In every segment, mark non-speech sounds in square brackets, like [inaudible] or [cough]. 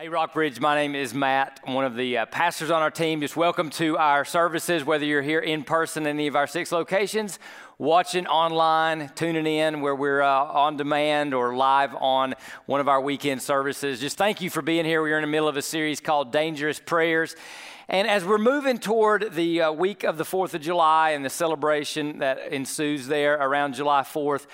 Hey, Rockbridge, my name is Matt. One of the uh, pastors on our team. Just welcome to our services, whether you're here in person in any of our six locations, watching online, tuning in where we're uh, on demand or live on one of our weekend services. Just thank you for being here. We're in the middle of a series called Dangerous Prayers. And as we're moving toward the uh, week of the 4th of July and the celebration that ensues there around July 4th,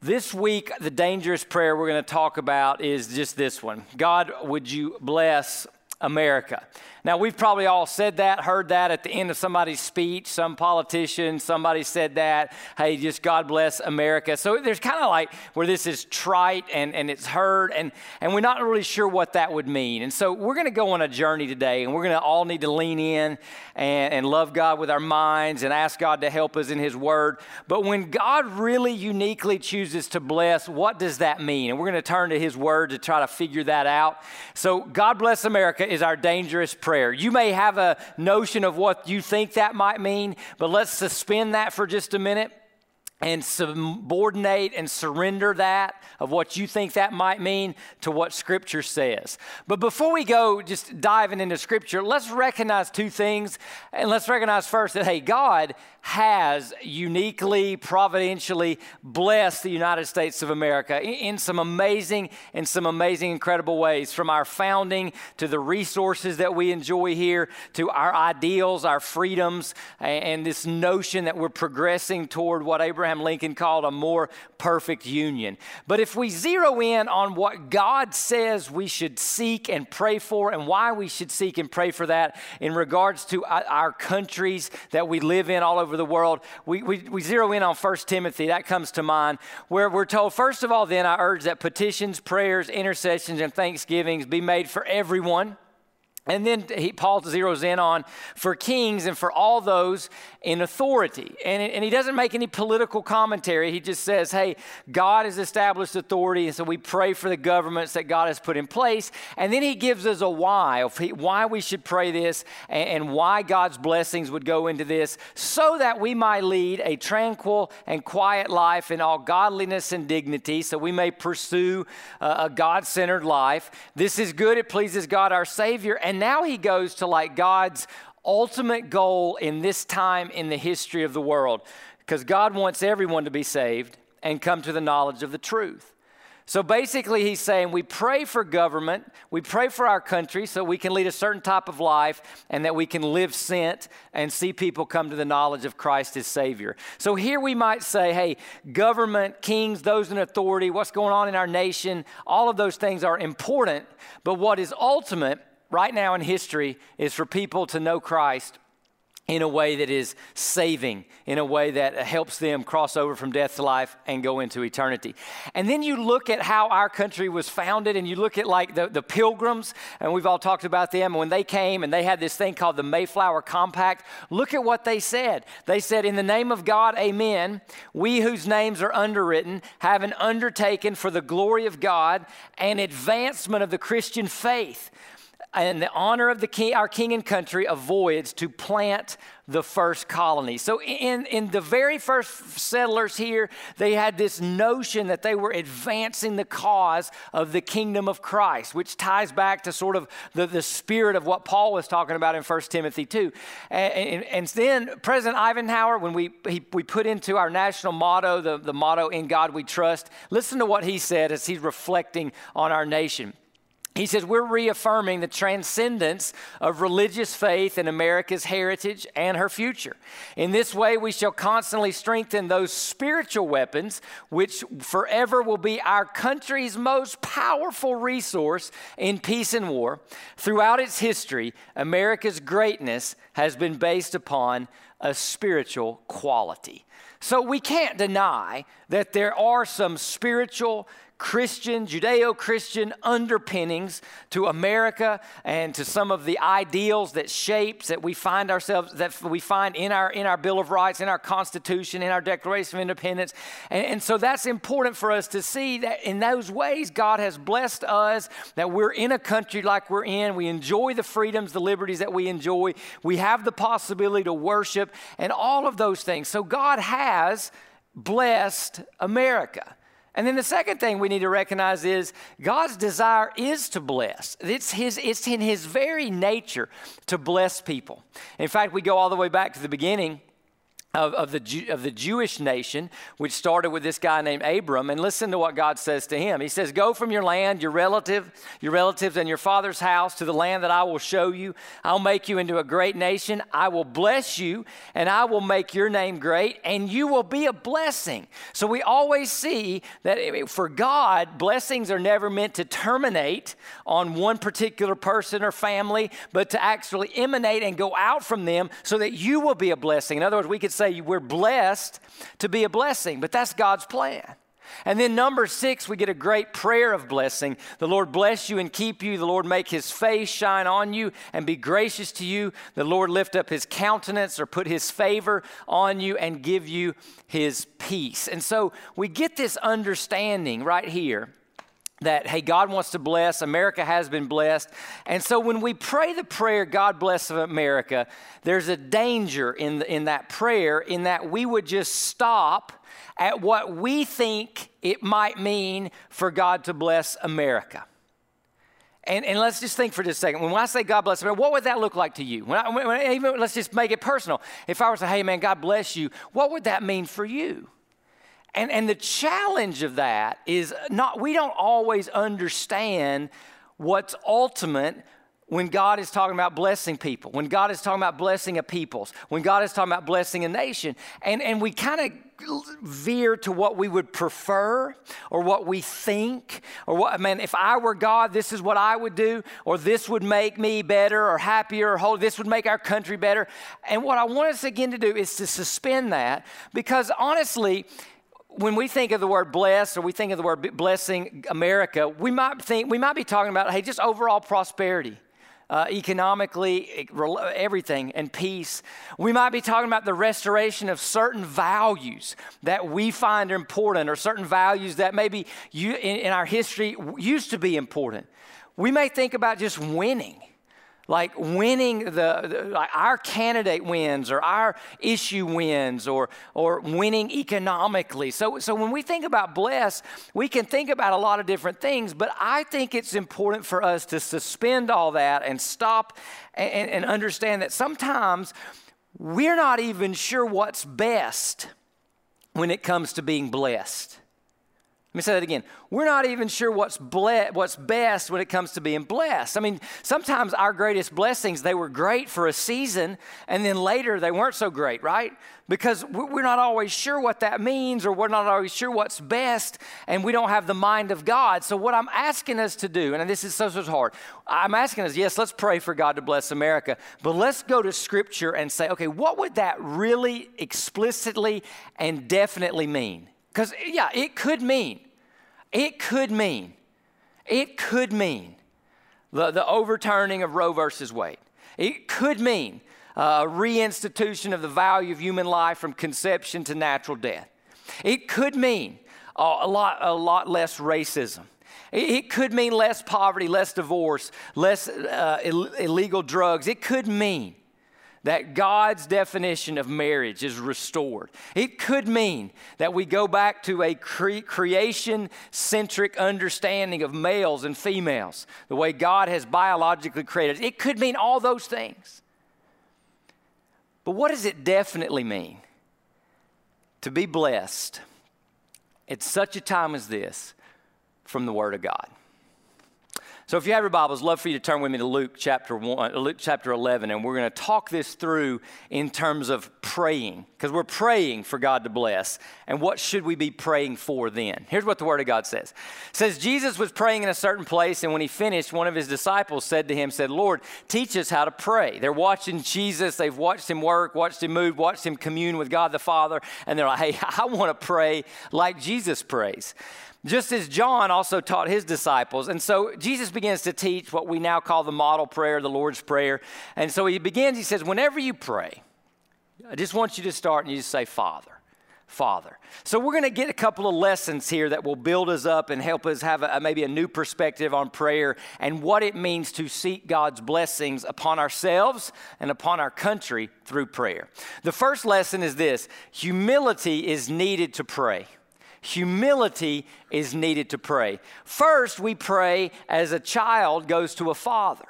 this week, the dangerous prayer we're going to talk about is just this one God, would you bless America? Now, we've probably all said that, heard that at the end of somebody's speech. Some politician, somebody said that. Hey, just God bless America. So there's kind of like where this is trite and, and it's heard, and, and we're not really sure what that would mean. And so we're going to go on a journey today, and we're going to all need to lean in and, and love God with our minds and ask God to help us in His Word. But when God really uniquely chooses to bless, what does that mean? And we're going to turn to His Word to try to figure that out. So, God bless America is our dangerous prayer prayer. You may have a notion of what you think that might mean, but let's suspend that for just a minute and subordinate and surrender that of what you think that might mean to what Scripture says. But before we go just diving into Scripture, let's recognize two things. And let's recognize first that, hey, God has uniquely, providentially blessed the United States of America in some amazing and some amazing, incredible ways. From our founding to the resources that we enjoy here to our ideals, our freedoms, and this notion that we're progressing toward what Abraham Abraham Lincoln called a more perfect union. But if we zero in on what God says we should seek and pray for and why we should seek and pray for that in regards to uh, our countries that we live in all over the world, we, we, we zero in on 1 Timothy. That comes to mind, where we're told, first of all, then I urge that petitions, prayers, intercessions, and thanksgivings be made for everyone and then he, Paul zeroes in on for kings and for all those in authority. And, and he doesn't make any political commentary. He just says, hey, God has established authority, and so we pray for the governments that God has put in place. And then he gives us a why, why we should pray this and, and why God's blessings would go into this, so that we might lead a tranquil and quiet life in all godliness and dignity, so we may pursue a God centered life. This is good, it pleases God our Savior. And now he goes to like God's ultimate goal in this time in the history of the world because God wants everyone to be saved and come to the knowledge of the truth. So basically, he's saying we pray for government, we pray for our country so we can lead a certain type of life and that we can live sent and see people come to the knowledge of Christ as Savior. So here we might say, hey, government, kings, those in authority, what's going on in our nation, all of those things are important, but what is ultimate right now in history is for people to know Christ in a way that is saving, in a way that helps them cross over from death to life and go into eternity. And then you look at how our country was founded, and you look at like the, the pilgrims, and we've all talked about them. When they came and they had this thing called the Mayflower Compact, look at what they said. They said, In the name of God, amen, we whose names are underwritten have an undertaken for the glory of God and advancement of the Christian faith and the honor of the king, our king and country, a voyage to plant the first colony. So, in, in the very first settlers here, they had this notion that they were advancing the cause of the kingdom of Christ, which ties back to sort of the, the spirit of what Paul was talking about in 1 Timothy 2. And, and, and then President Eisenhower, when we, he, we put into our national motto, the, the motto, In God We Trust, listen to what he said as he's reflecting on our nation. He says, We're reaffirming the transcendence of religious faith in America's heritage and her future. In this way, we shall constantly strengthen those spiritual weapons, which forever will be our country's most powerful resource in peace and war. Throughout its history, America's greatness has been based upon a spiritual quality. So we can't deny that there are some spiritual Christian, Judeo Christian underpinnings to America and to some of the ideals that shapes that we find ourselves, that we find in our, in our Bill of Rights, in our Constitution, in our Declaration of Independence. And, and so that's important for us to see that in those ways, God has blessed us, that we're in a country like we're in. We enjoy the freedoms, the liberties that we enjoy. We have the possibility to worship and all of those things. So God has blessed America. And then the second thing we need to recognize is God's desire is to bless. It's, his, it's in his very nature to bless people. In fact, we go all the way back to the beginning of, of, the, of the Jewish nation, which started with this guy named Abram. And listen to what God says to him. He says, Go from your land, your relative, your relatives, and your father's house to the land that I will show you. I'll make you into a great nation. I will bless you, and I will make your name great, and you will be a blessing. So we always see that for God, blessings are never meant to terminate on one particular person or family, but to actually emanate and go out from them so that you will be a blessing. In other words, we could say we're blessed to be a blessing, but that's God's plan. And then, Numbers six, we get a great prayer of blessing. The Lord bless you and keep you. The Lord make his face shine on you and be gracious to you. The Lord lift up his countenance or put his favor on you and give you his peace. And so we get this understanding right here that, hey, God wants to bless, America has been blessed. And so when we pray the prayer, God bless America, there's a danger in, the, in that prayer in that we would just stop at what we think it might mean for God to bless America. And, and let's just think for just a second. When I say God bless America, what would that look like to you? When I, when, even, let's just make it personal. If I were to say, hey, man, God bless you, what would that mean for you? And, and the challenge of that is not, we don't always understand what's ultimate when God is talking about blessing people, when God is talking about blessing a peoples, when God is talking about blessing a nation. And, and we kind of veer to what we would prefer or what we think or what, I mean, if I were God, this is what I would do, or this would make me better or happier, or whole, this would make our country better. And what I want us again to do is to suspend that because honestly, when we think of the word bless or we think of the word blessing America, we might think we might be talking about hey, just overall prosperity. Uh, economically, everything, and peace. We might be talking about the restoration of certain values that we find important, or certain values that maybe you, in, in our history used to be important. We may think about just winning like winning the, the, like our candidate wins or our issue wins or or winning economically. So so when we think about bless we can think about a lot of different things but i think it's important for us to suspend all that and stop and, and understand that sometimes we're not even sure what's best when it comes to being blessed let me say that again. We're not even sure what's, ble- what's best when it comes to being blessed. I mean, sometimes our greatest blessings, they were great for a season, and then later they weren't so great, right? Because we're not always sure what that means, or we're not always sure what's best, and we don't have the mind of God. So, what I'm asking us to do, and this is so, so hard, I'm asking us, yes, let's pray for God to bless America, but let's go to Scripture and say, okay, what would that really explicitly and definitely mean? Because, yeah, it could mean, it could mean, it could mean the, the overturning of Roe versus Wade. It could mean a reinstitution of the value of human life from conception to natural death. It could mean a, lot, a lot less racism. It could mean less poverty, less divorce, less uh, Ill- illegal drugs. It could mean that God's definition of marriage is restored. It could mean that we go back to a cre- creation centric understanding of males and females, the way God has biologically created. It could mean all those things. But what does it definitely mean to be blessed at such a time as this from the Word of God? So if you have your Bibles, love for you to turn with me to Luke chapter one, uh, Luke chapter 11, and we're going to talk this through in terms of praying, because we're praying for God to bless. And what should we be praying for then? Here's what the Word of God says. It says, Jesus was praying in a certain place, and when he finished, one of his disciples said to him, said, Lord, teach us how to pray. They're watching Jesus, they've watched him work, watched him move, watched him commune with God the Father, and they're like, hey, [laughs] I want to pray like Jesus prays just as John also taught his disciples. And so Jesus begins to teach what we now call the model prayer, the Lord's Prayer. And so he begins, he says, Whenever you pray, I just want you to start and you just say, Father. Father. So, we're going to get a couple of lessons here that will build us up and help us have a, maybe a new perspective on prayer and what it means to seek God's blessings upon ourselves and upon our country through prayer. The first lesson is this humility is needed to pray. Humility is needed to pray. First, we pray as a child goes to a father.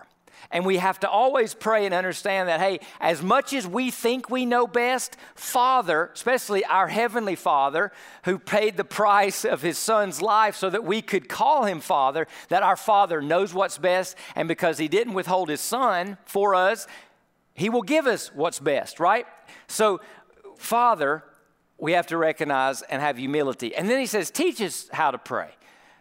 And we have to always pray and understand that, hey, as much as we think we know best, Father, especially our Heavenly Father, who paid the price of His Son's life so that we could call Him Father, that our Father knows what's best. And because He didn't withhold His Son for us, He will give us what's best, right? So, Father, we have to recognize and have humility. And then He says, teach us how to pray.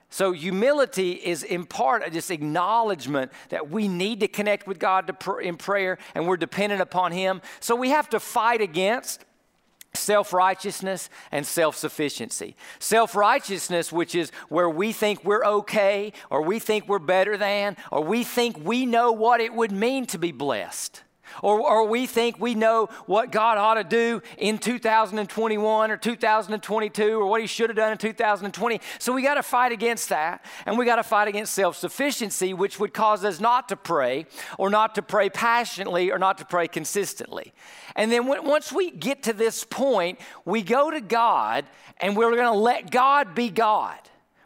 So, humility is in part this acknowledgement that we need to connect with God pr- in prayer and we're dependent upon Him. So, we have to fight against self righteousness and self sufficiency. Self righteousness, which is where we think we're okay, or we think we're better than, or we think we know what it would mean to be blessed. Or, or we think we know what God ought to do in 2021 or 2022 or what He should have done in 2020. So we got to fight against that. And we got to fight against self sufficiency, which would cause us not to pray or not to pray passionately or not to pray consistently. And then when, once we get to this point, we go to God and we're going to let God be God.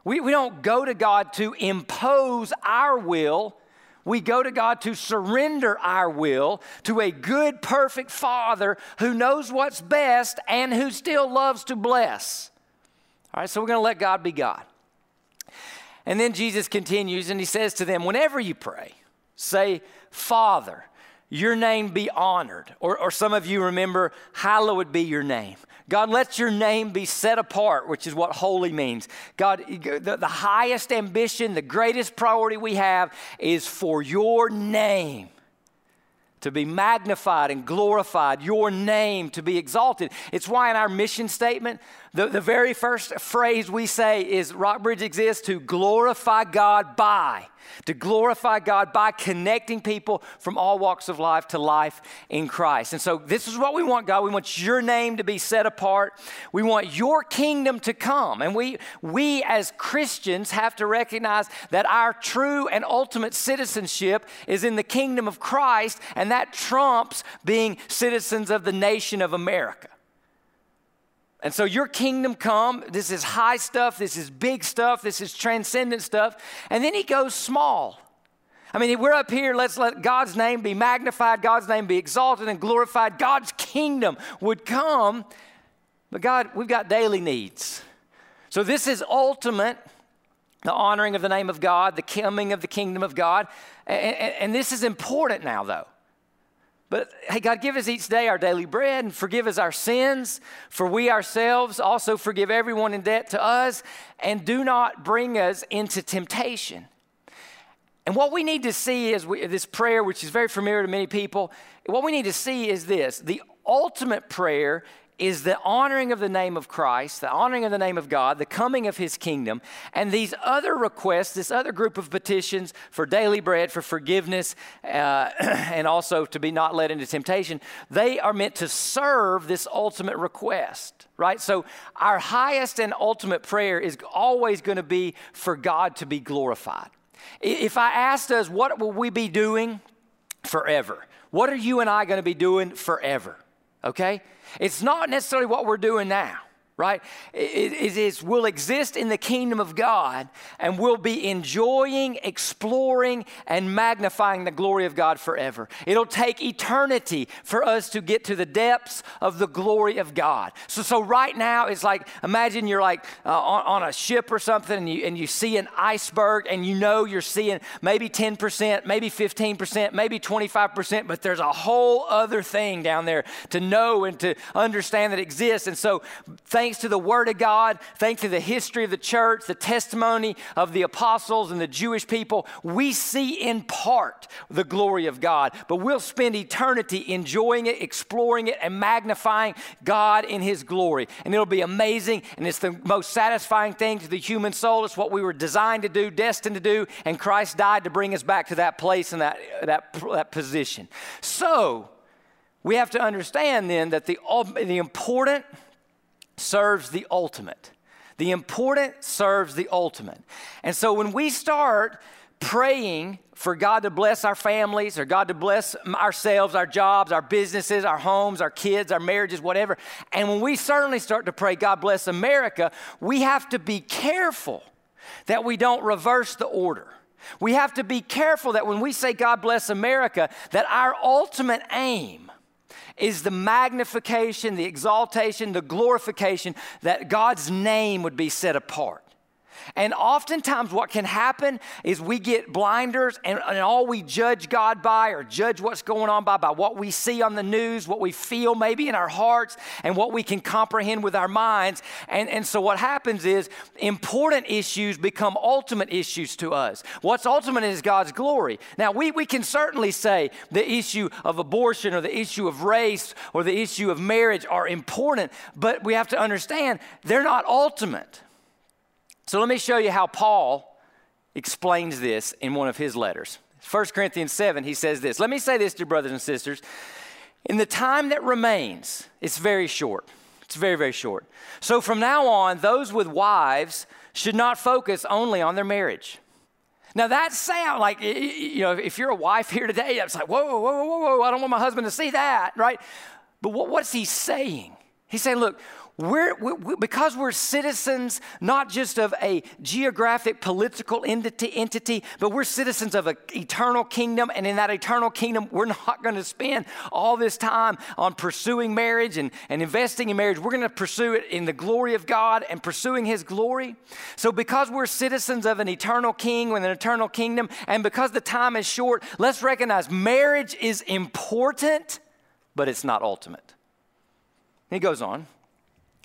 We, we don't go to God to impose our will we go to God to surrender our will to a good, perfect Father who knows what's best and who still loves to bless. All right, so we're going to let God be God. And then Jesus continues and he says to them, Whenever you pray, say, Father, your name be honored. Or, or some of you remember, hallowed be your name. God, let your name be set apart, which is what holy means. God, the, the highest ambition, the greatest priority we have is for your name to be magnified and glorified, your name to be exalted. It's why in our mission statement, the, the very first phrase we say is Rockbridge exists to glorify God by to glorify God by connecting people from all walks of life to life in Christ. And so, this is what we want, God. We want your name to be set apart. We want your kingdom to come. And we, we as Christians have to recognize that our true and ultimate citizenship is in the kingdom of Christ, and that trumps being citizens of the nation of America. And so, your kingdom come. This is high stuff. This is big stuff. This is transcendent stuff. And then he goes small. I mean, we're up here, let's let God's name be magnified, God's name be exalted and glorified. God's kingdom would come. But, God, we've got daily needs. So, this is ultimate the honoring of the name of God, the coming of the kingdom of God. And, and, and this is important now, though. But hey, God, give us each day our daily bread and forgive us our sins, for we ourselves also forgive everyone in debt to us, and do not bring us into temptation. And what we need to see is we, this prayer, which is very familiar to many people, what we need to see is this the ultimate prayer is the honoring of the name of Christ, the honoring of the name of God, the coming of his kingdom, and these other requests, this other group of petitions for daily bread, for forgiveness, uh, [clears throat] and also to be not led into temptation, they are meant to serve this ultimate request, right? So our highest and ultimate prayer is always going to be for God to be glorified. If I asked us, what will we be doing forever? What are you and I going to be doing forever? Okay? It's not necessarily what we're doing now right? It, is, will exist in the kingdom of God and we'll be enjoying, exploring, and magnifying the glory of God forever. It'll take eternity for us to get to the depths of the glory of God. So, so right now, it's like imagine you're like uh, on, on, a ship or something and you, and you see an iceberg and you know you're seeing maybe 10%, maybe 15%, maybe 25%, but there's a whole other thing down there to know and to understand that exists. And so, thank thanks to the Word of God, thanks to the history of the church, the testimony of the apostles and the Jewish people, we see in part the glory of God. But we'll spend eternity enjoying it, exploring it, and magnifying God in His glory. And it'll be amazing, and it's the most satisfying thing to the human soul. It's what we were designed to do, destined to do, and Christ died to bring us back to that place and that, that, that position. So, we have to understand then that the, the important serves the ultimate. The important serves the ultimate. And so when we start praying for God to bless our families or God to bless ourselves, our jobs, our businesses, our homes, our kids, our marriages, whatever. And when we certainly start to pray, God bless America, we have to be careful that we don't reverse the order. We have to be careful that when we say God bless America, that our ultimate aim is the magnification, the exaltation, the glorification that God's name would be set apart. And oftentimes, what can happen is we get blinders, and, and, all we judge God by or judge what's going on by, by what we see on the news, what we feel maybe in our hearts, and what we can comprehend with our minds. And, and so, what happens is important issues become ultimate issues to us. What's ultimate is God's glory. Now, we, we can certainly say the issue of abortion or the issue of race or the issue of marriage are important, but we have to understand they're not ultimate. So let me show you how Paul explains this in one of his letters. 1 Corinthians 7, he says this. Let me say this to brothers and sisters. In the time that remains, it's very short. It's very, very short. So from now on, those with wives should not focus only on their marriage. Now that sound like you know, if you're a wife here today, it's like, whoa, whoa, whoa, whoa, whoa, I don't want my husband to see that, right? But what, what's he saying? He's saying, look, we're, we, because we're citizens not just of a geographic political entity, entity, but we're citizens of an eternal kingdom. And in that eternal kingdom, we're not [laughs] going to spend all this time on pursuing marriage and, and investing in marriage. We're going to pursue it in the glory of God and pursuing His glory. So, because we're citizens of an eternal king with an eternal kingdom, and because the time is short, let's recognize marriage is important, but it's not ultimate. He goes on.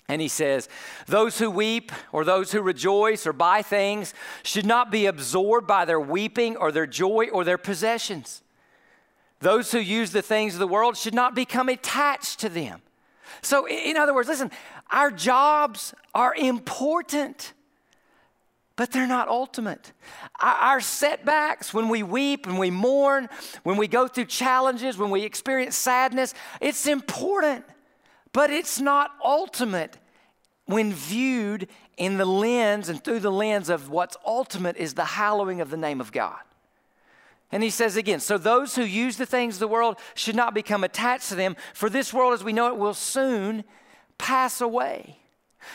And he says, Those who weep or those who rejoice or buy things should not be absorbed by their weeping or their joy or their possessions. Those who use the things of the world should not become attached to them. So, in other words, listen, our jobs are important, but they're not ultimate. Our setbacks, when we weep and we mourn, when we go through challenges, when we experience sadness, it's important but it's not ultimate when viewed in the lens and through the lens of what's ultimate is the hallowing of the name of God. And he says again, so those who use the things of the world should not become attached to them, for this world as we know it will soon pass away.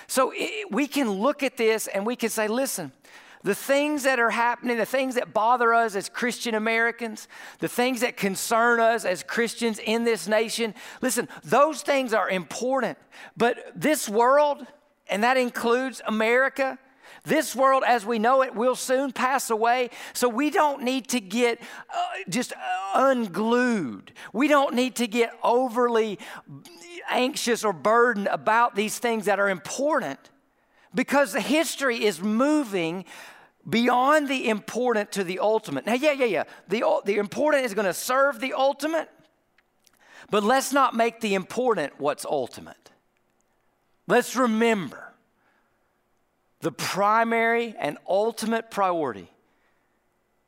So it, we can look at this and we can say, listen, the things that are happening, the things that bother us as Christian Americans, the things that concern us as Christians in this nation, listen, those things are important. But this world, and that includes America, this world as we know it will soon pass away. So we don't need to get uh, just unglued. We don't need to get overly anxious or burdened about these things that are important because the history is moving beyond the important to the ultimate. Now, yeah, yeah, yeah. The, the important is going to serve the ultimate, but let's not make the important what's ultimate. Let's remember the primary and ultimate priority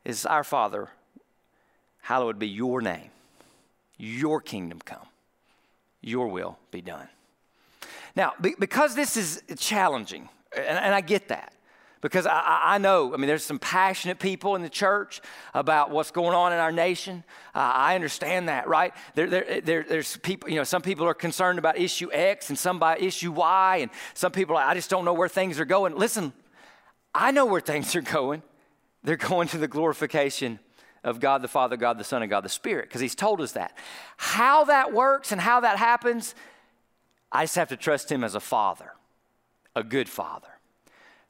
is our Father, hallowed be your name, your kingdom come, your will be done. Now, because this is challenging, and I get that, because I, I, know, I mean, there's some passionate people in the church about what's going on in our nation. Uh, I understand that, right? There, there, there, there's people, you know, some people are concerned about issue X and some by issue Y, and some people, I just don't know where things are going. Listen, I know where things are going. They're going to the glorification of God the Father, God the Son, and God the Spirit, because He's told us that. How that works and how that happens, I just have to trust Him as a Father, a good Father.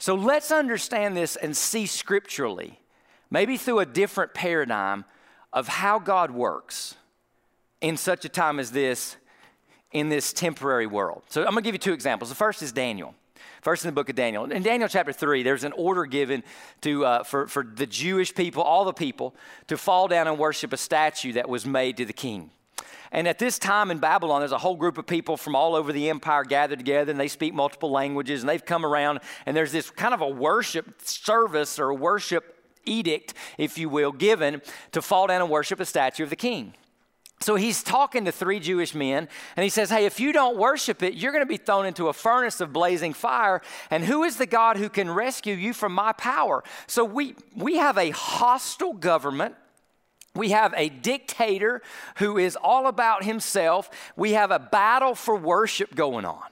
So let's understand this and see scripturally, maybe through a different paradigm of how God works in such a time as this in this temporary world. So I'm going to give you two examples. The first is Daniel. First in the book of Daniel. In Daniel chapter 3, there's an order given to, uh, for, for the Jewish people, all the people, to fall down and worship a statue that was made to the king. And at this time in Babylon, there's a whole group of people from all over the empire gathered together, and they speak multiple languages, and they've come around, and there's this kind of a worship service or worship edict, if you will, given to fall down and worship a statue of the king. So he's talking to three Jewish men, and he says, Hey, if you don't worship it, you're going to be thrown into a furnace of blazing fire. And who is the God who can rescue you from my power? So we, we have a hostile government. We have a dictator who is all about himself. We have a battle for worship going on.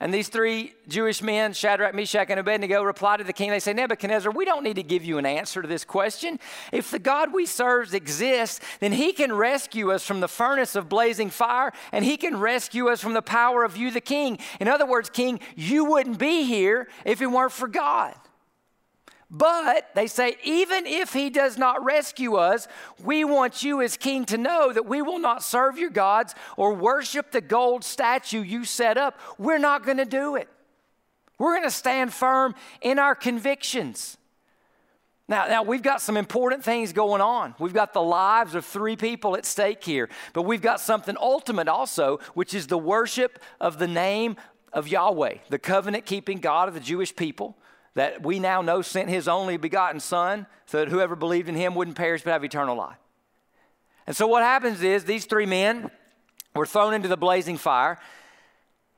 And these three Jewish men, Shadrach, Meshach, and Abednego, reply to the king. They say, Nebuchadnezzar, we don't need to give you an answer to this question. If the God we serve exists, then he can rescue us from the furnace of blazing fire, and he can rescue us from the power of you, the king. In other words, king, you wouldn't be here if it weren't for God. But they say, even if he does not rescue us, we want you as king to know that we will not serve your gods or worship the gold statue you set up. We're not going to do it. We're going to stand firm in our convictions. Now, now, we've got some important things going on. We've got the lives of three people at stake here, but we've got something ultimate also, which is the worship of the name of Yahweh, the covenant keeping God of the Jewish people that we now know sent his only begotten Son so that whoever believed in him wouldn't perish but have eternal life. And so what happens is these three men were thrown into the blazing fire.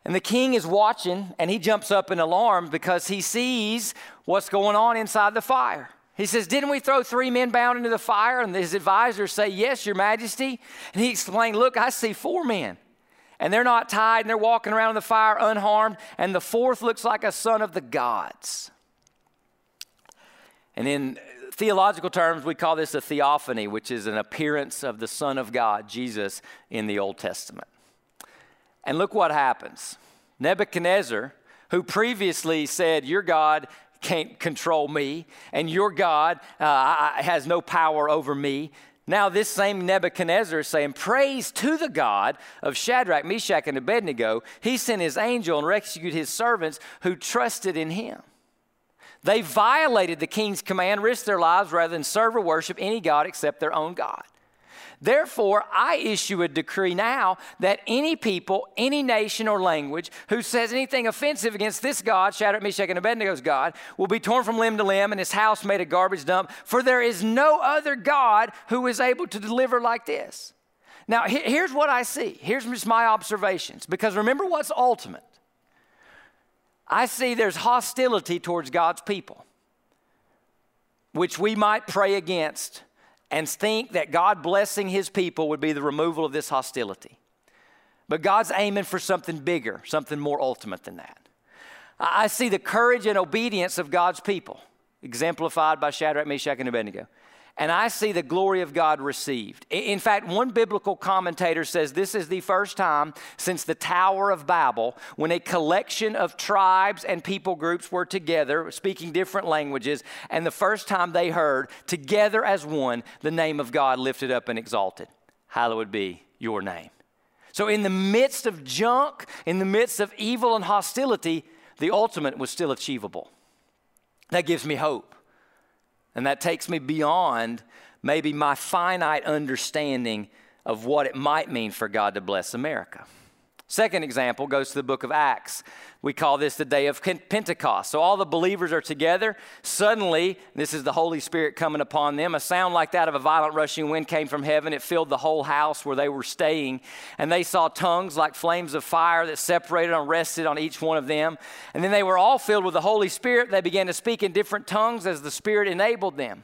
And the king is watching and he jumps up in alarm because he sees what's going on inside the fire. He says, Didn't we throw three men bound into the fire? And his advisors say, Yes, Your Majesty. And he explained, Look, I see four men. And they're not tied and they're walking around in the fire unharmed. And the fourth looks like a son of the gods. And in theological terms, we call this a theophany, which is an appearance of the Son of God, Jesus, in the Old Testament. And look what happens. Nebuchadnezzar, who previously said, Your God can't control me, and your God uh, has no power over me. Now, this same Nebuchadnezzar is saying, Praise to the God of Shadrach, Meshach, and Abednego. He sent his angel and rescued his servants who trusted in him. They violated the king's command, risked their lives rather than serve or worship any God except their own God. Therefore, I issue a decree now that any people, any nation or language who says anything offensive against this God, Shadrach, Meshach, and Abednego's God, will be torn from limb to limb and his house made a garbage dump, for there is no other God who is able to deliver like this. Now, here's what I see. Here's just my observations, because remember what's ultimate. I see there's hostility towards God's people, which we might pray against and think that God blessing his people would be the removal of this hostility. But God's aiming for something bigger, something more ultimate than that. I see the courage and obedience of God's people, exemplified by Shadrach, Meshach, and Abednego and I see the glory of God received. In fact, one biblical commentator says this is the first time since the Tower of Babel when a collection of tribes and people groups were together, speaking different languages, and the first time they heard, together as one, the name of God lifted up and exalted. Hallowed be your name. So, in the midst of junk, in the midst of evil and hostility, the ultimate was still achievable. That gives me hope. And that takes me beyond maybe my finite understanding of what it might mean for God to bless America. Second example goes to the book of Acts. We call this the day of Pentecost. So all the believers are together. Suddenly, this is the Holy Spirit coming upon them. A sound like that of a violent rushing wind came from heaven. It filled the whole house where they were staying. And they saw tongues like flames of fire that separated and rested on each one of them. And then they were all filled with the Holy Spirit. They began to speak in different tongues as the Spirit enabled them.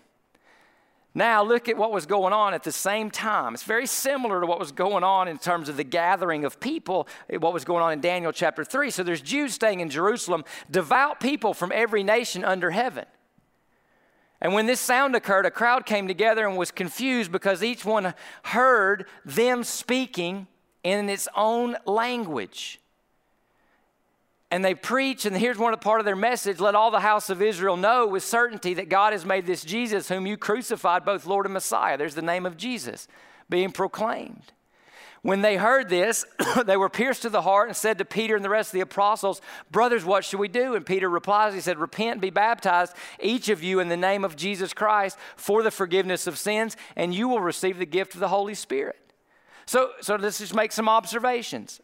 Now, look at what was going on at the same time. It's very similar to what was going on in terms of the gathering of people, eh, what was going on in Daniel chapter 3. So there's Jews staying in Jerusalem, devout people from every nation under heaven. And when this sound occurred, a crowd came together and was confused because each one heard them speaking in its own language and they preach, and here's one of part of their message let all the house of Israel know with certainty that God has made this Jesus, whom you crucified, both Lord and Messiah. There's the name of Jesus being proclaimed. When they heard this, [coughs] they were pierced to the heart and said to Peter and the rest of the apostles, Brothers, what should we do? And Peter replies, He said, Repent and be baptized, each of you, in the name of Jesus Christ for the forgiveness of sins, and you will receive the gift of the Holy Spirit. So, so let's just make some observations.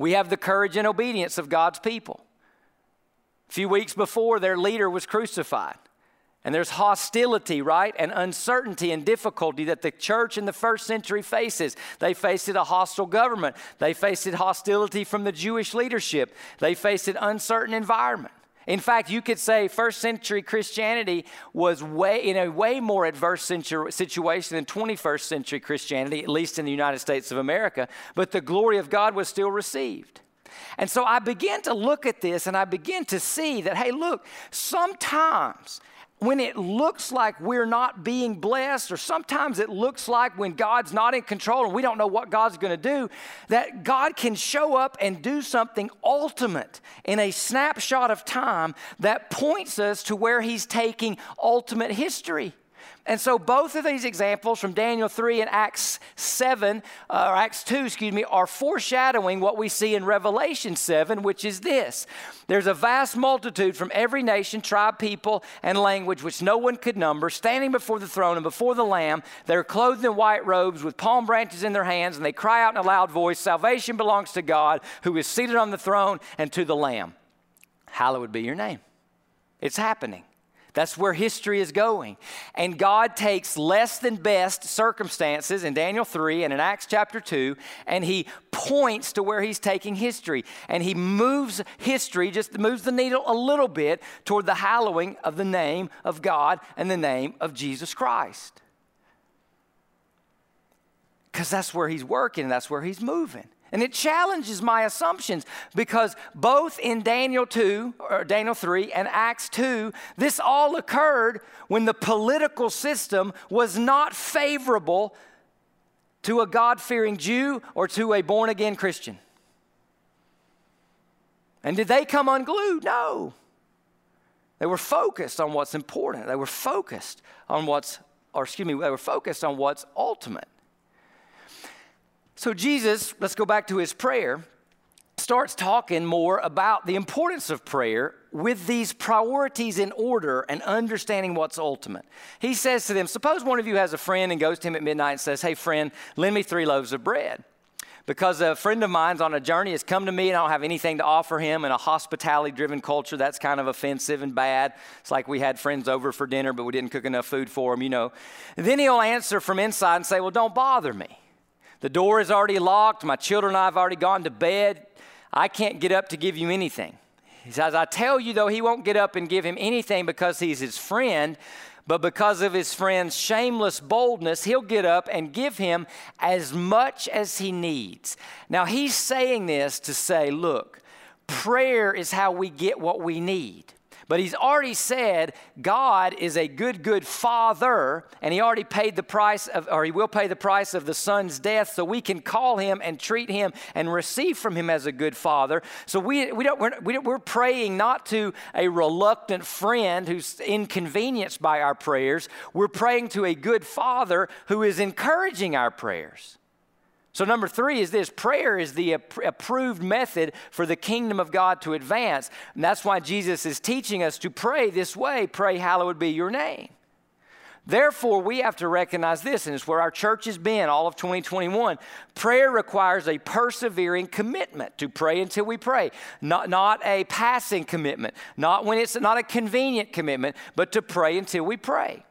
We have the courage and obedience of God's people. A few weeks before, their leader was crucified. And there's hostility, right? And uncertainty and difficulty that the church in the first century faces. They faced a hostile government. They faced hostility from the Jewish leadership. They faced an uncertain environment. In fact, you could say first century Christianity was way in a way more adverse situation than 21st century Christianity, at least in the United States of America, but the glory of God was still received. And so I began to look at this and I began to see that, hey, look, sometimes when it looks like we're not being blessed, or sometimes it looks like when God's not in control and we don't know what God's going to do, that God can show up and do something ultimate in a snapshot of time that points us to where He's taking ultimate history. And so both of these examples from Daniel 3 and Acts 7, uh, or Acts 2, excuse me, are foreshadowing what we see in Revelation 7, which is this. There's a vast multitude from every nation, tribe, people, and language which no one could number, standing before the throne and before the Lamb. They're clothed in white robes with palm branches in their hands, and they cry out in a loud voice, Salvation belongs to God who is seated on the throne and to the Lamb. Hallowed be your name. It's happening. That's where history is going. And God takes less than best circumstances in Daniel 3 and in Acts chapter 2, and He points to where He's taking history. And He moves history, just moves the needle a little bit toward the hallowing of the name of God and the name of Jesus Christ. Because that's where He's working, that's where He's moving. And it challenges my assumptions because both in Daniel 2 or Daniel 3 and Acts 2, this all occurred when the political system was not favorable to a God fearing Jew or to a born again Christian. And did they come unglued? No. They were focused on what's important. They were focused on what's, or excuse me, they were focused on what's ultimate. So, Jesus, let's go back to his prayer, starts talking more about the importance of prayer with these priorities in order and understanding what's ultimate. He says to them, Suppose one of you has a friend and goes to him at midnight and says, Hey, friend, lend me three loaves of bread. Because a friend of mine's on a journey has come to me and I don't have anything to offer him in a hospitality driven culture. That's kind of offensive and bad. It's like we had friends over for dinner, but we didn't cook enough food for them, you know. And then he'll answer from inside and say, Well, don't bother me. The door is already locked. My children and I have already gone to bed. I can't get up to give you anything. He says, I tell you, though, he won't get up and give him anything because he's his friend, but because of his friend's shameless boldness, he'll get up and give him as much as he needs. Now, he's saying this to say, look, prayer is how we get what we need. But he's already said God is a good, good father, and he already paid the price of, or he will pay the price of the son's death, so we can call him and treat him and receive from him as a good father. So we, we don't, we're, we we're praying not to a reluctant friend who's inconvenienced by our prayers. We're praying to a good father who is encouraging our prayers. So, number three is this prayer is the approved method for the kingdom of God to advance. And that's why Jesus is teaching us to pray this way pray, hallowed be your name. Therefore, we have to recognize this, and it's where our church has been all of 2021. Prayer requires a persevering commitment to pray until we pray, not, not a passing commitment, not when it's not a convenient commitment, but to pray until we pray.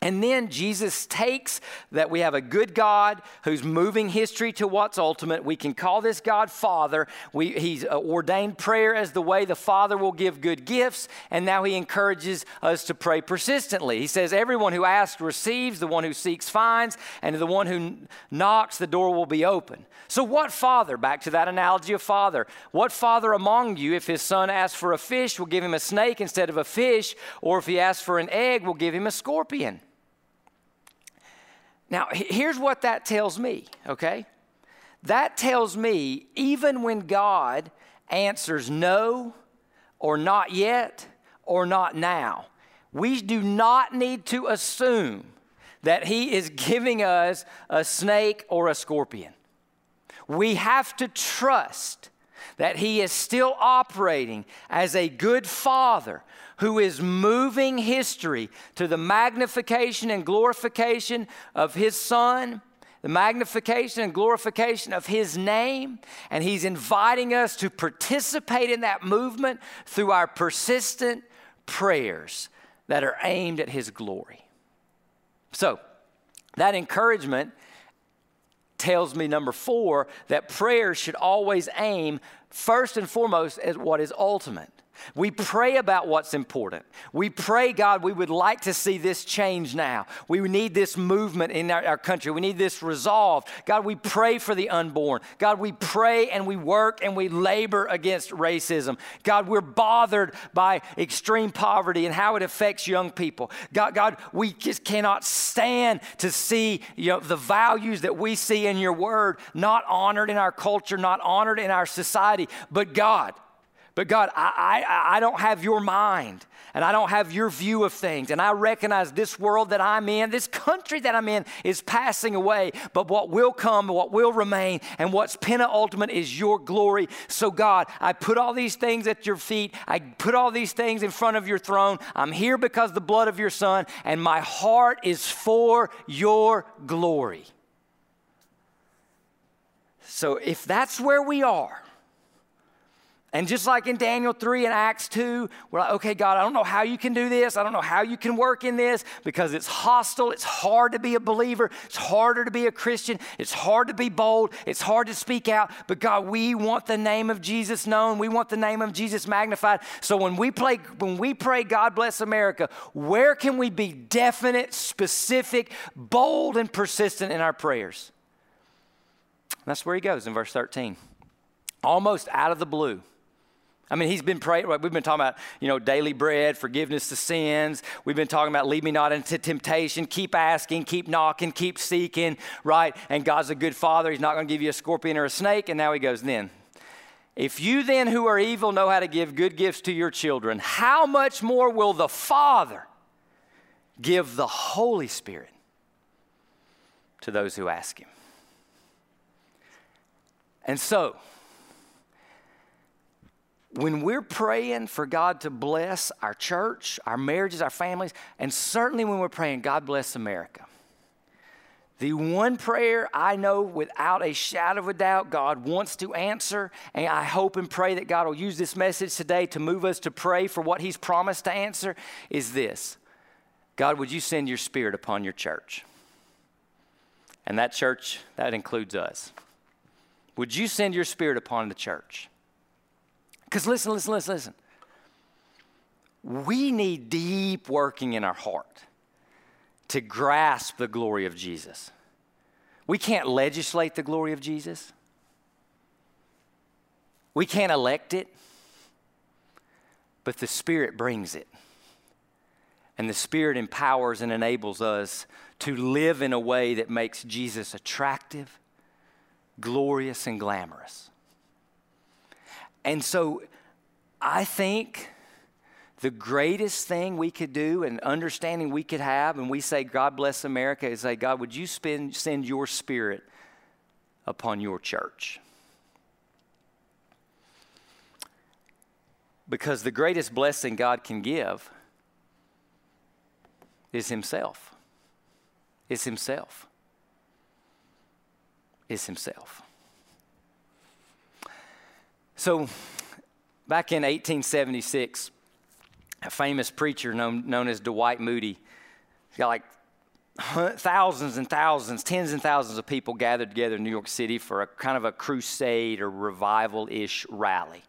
And then Jesus takes that we have a good God who's moving history to what's ultimate. We can call this God Father. We, he's uh, ordained prayer as the way the Father will give good gifts, and now He encourages us to pray persistently. He says, Everyone who asks receives, the one who seeks finds, and the one who knocks, the door will be open. So, what father, back to that analogy of father, what father among you, if his son asks for a fish, will give him a snake instead of a fish, or if he asks for an egg, will give him a scorpion? Now, here's what that tells me, okay? That tells me even when God answers no, or not yet, or not now, we do not need to assume that He is [laughs] giving us a snake or a scorpion. We have to trust that He is still operating as a good Father who is moving history to the magnification and glorification of his Son, the magnification and glorification of his name. And he's inviting us to participate in that movement through our persistent prayers. that are aimed at His glory. So, that encouragement tells me, number four, that prayer should always aim first and foremost at what is ultimate. We pray about what's important. We pray, God, we would like to see this change now. We need this movement in our, our, country. We need this resolved. God, we pray for the unborn. God, we pray and we work and we labor against racism. God, we're bothered by extreme poverty and how it affects young people. God, God, we just cannot stand to see you know, the values that we see in your word not honored in our culture, not honored in our society. But God, but God, I, I, I don't have your mind and I don't have your view of things. And I recognize this world that I'm in, this country that I'm in is passing away. But what will come, what will remain, and what's penultimate is your glory. So, God, I put all these things at your feet. I put all these things in front of your throne. I'm here because the blood of your Son, and my heart is for your glory. So, if that's where we are, and just like in Daniel 3 and Acts 2, we're like, okay, God, I don't know how you can do this. I don't know how you can work in this because it's hostile. It's hard to be a believer. It's harder to be a Christian. It's hard to be bold. It's hard to speak out. But God, we want the name of Jesus known. We want the name of Jesus magnified. So when we, play, when we pray, God bless America, where can we be definite, specific, bold, and persistent in our prayers? That's where he goes in verse 13. Almost out of the blue. I mean, he's been praying, we've been talking about, you know, daily bread, forgiveness of sins. We've been talking about lead me not into temptation, keep asking, keep knocking, keep seeking, right? And God's a good father. He's not going to give you a scorpion or a snake. And now he goes, then, if you then who are evil know how to give good gifts to your children, how much more will the Father give the Holy Spirit to those who ask him? And so, when we're praying for God to bless our church, our marriages, our families, and certainly when we're praying, God bless America. The one prayer I know without a shadow of a doubt God wants to answer, and I hope and pray that God will use this message today to move us to pray for what He's promised to answer, is this God, would you send your spirit upon your church? And that church, that includes us. Would you send your spirit upon the church? Because listen, listen, listen, listen. We need deep working in our heart to grasp the glory of Jesus. We can't legislate the glory of Jesus. We can't elect it, but the Spirit brings it. And the Spirit empowers and enables us to live in a way that makes Jesus attractive, glorious, and glamorous. And so I think the greatest thing we could do and understanding we could have, and we say, God bless America, is say, God, would you spend, send your spirit upon your church? Because the greatest blessing God can give is Himself. Is Himself. Is Himself. So, back in 1876, a famous preacher known, known as Dwight Moody, got like thousands and thousands, tens and thousands of people gathered together in New York City for a kind of a crusade or revival ish rally.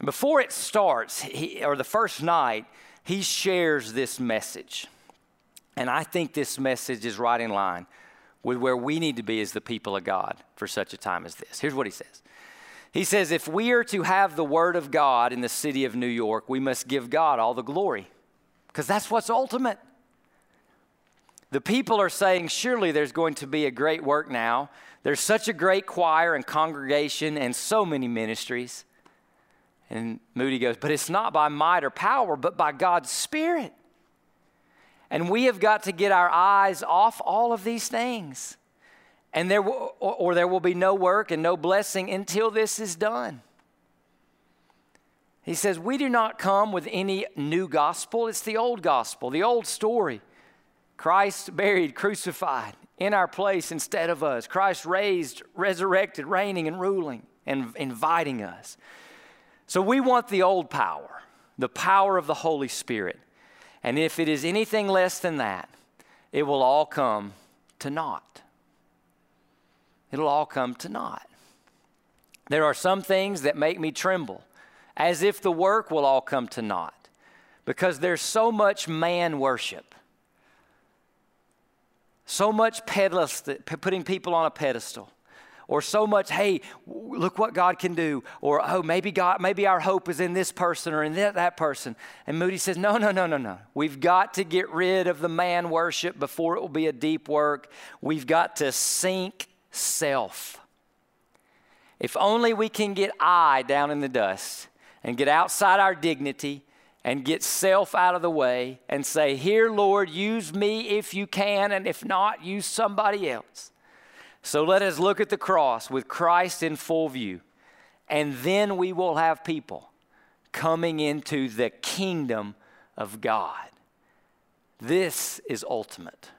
And before it starts, he, or the first night, he shares this message. And I think this message is right in line with where we need to be as the people of God for such a time as this. Here's what he says he says, if we are to have the Word of God in the city of New York, we must give God all the glory because that's what's ultimate. The people are saying, surely there's going to be a great work now. There's such a great choir and congregation and so many ministries. And Moody goes, but it's not by might or power, but by God's Spirit. And we have got to get our eyes off all of these things and there will, or, or there will be no work and no blessing until this is done. He says, We do not come with any new gospel. It's the old gospel, the old story. Christ buried, crucified in our place instead of us. Christ raised, resurrected, reigning and ruling and inviting us. So we want the old power, the power of the Holy Spirit. And if it is anything less than that, it will all come to naught. It'll all come to naught. There are some things that make me tremble, as if the work will all come to naught, because there's so much man worship, so much pedestal, putting people on a pedestal or so much, hey, look what God can do, or oh, maybe God, maybe our hope is in this person or in that, that person. And Moody says, no, no, no, no, no. We've got to get rid of the man worship before it will be a deep work. We've got to sink self. If only we can get I down in the dust and get outside our dignity and get self out of the way and say, Here, Lord, use me if you can, and if not, use somebody else. So let us look at the cross with Christ in full view, and then we will have people coming into the kingdom of God. This is ultimate.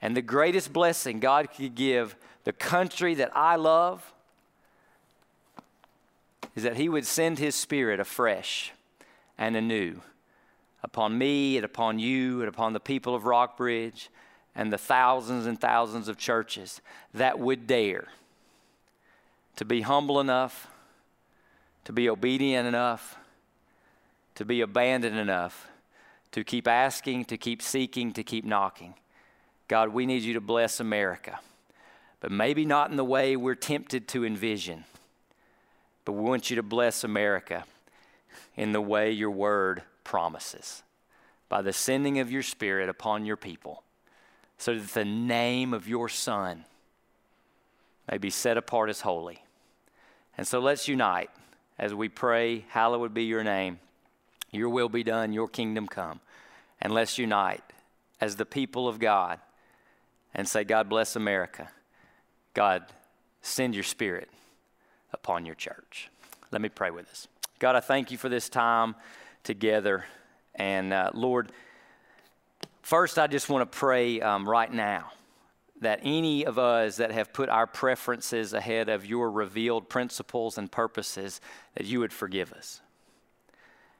And the greatest blessing God could give the country that I love is that He would send His Spirit afresh and anew upon me and upon you and upon the people of Rockbridge and the thousands and thousands of churches that would dare to be humble enough, to be obedient enough, to be abandoned enough, to keep asking, to keep seeking, to keep knocking. God, we need you to bless America, but maybe not in the way we're tempted to envision. But we want you to bless America in the way your word promises by the sending of your spirit upon your people so that the name of your Son may be set apart as holy. And so let's unite as we pray, Hallowed be your name, your will be done, your kingdom come. And let's unite as the people of God and say, God bless America. God, send your spirit upon your church. Let me pray with us. God, I thank you for this time together. And uh, Lord, First, I just want to pray um, right now that any of us that have put our preferences ahead of your revealed principles and purposes, that you would forgive us.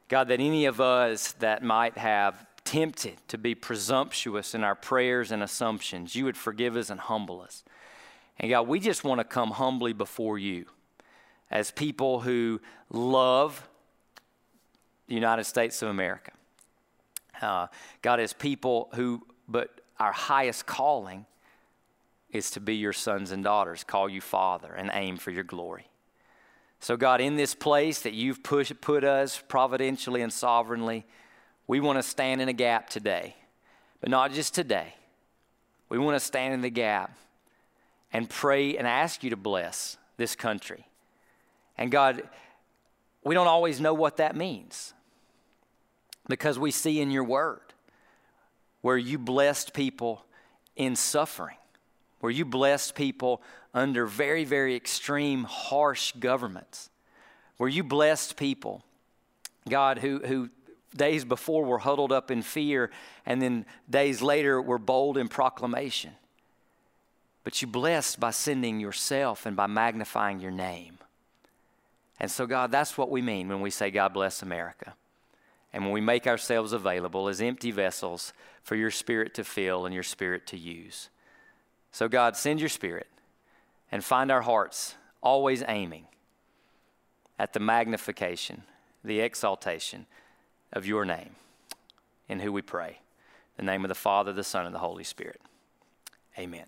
God, that any of us that might have tempted to be presumptuous in our prayers and assumptions, you would forgive us and humble us. And God, we just want to come humbly before you as people who love the United States of America uh, God has people who, but our highest calling is to be your sons and daughters, call you Father, and aim for your glory. So, God, in this place that you've push, put us providentially and sovereignly, we want to stand in a gap today. But not just today. We want to stand in the gap and pray and ask you to bless this country. And God, we don't always know what that means because we see in your word where you blessed people in suffering, where you blessed people under very, very extreme, harsh governments, where you blessed people, God, who, who days before were huddled up in fear and then days later were bold in proclamation. But you blessed by sending yourself and by magnifying your name. And so, God, that's what we mean when we say, God bless America and when we make ourselves available as empty vessels for your spirit to fill and your spirit to use. So, God, send your spirit and find our hearts always aiming at the magnification, the exaltation of your name, in who we pray. In the name of the Father, the Son, and the Holy Spirit. Amen.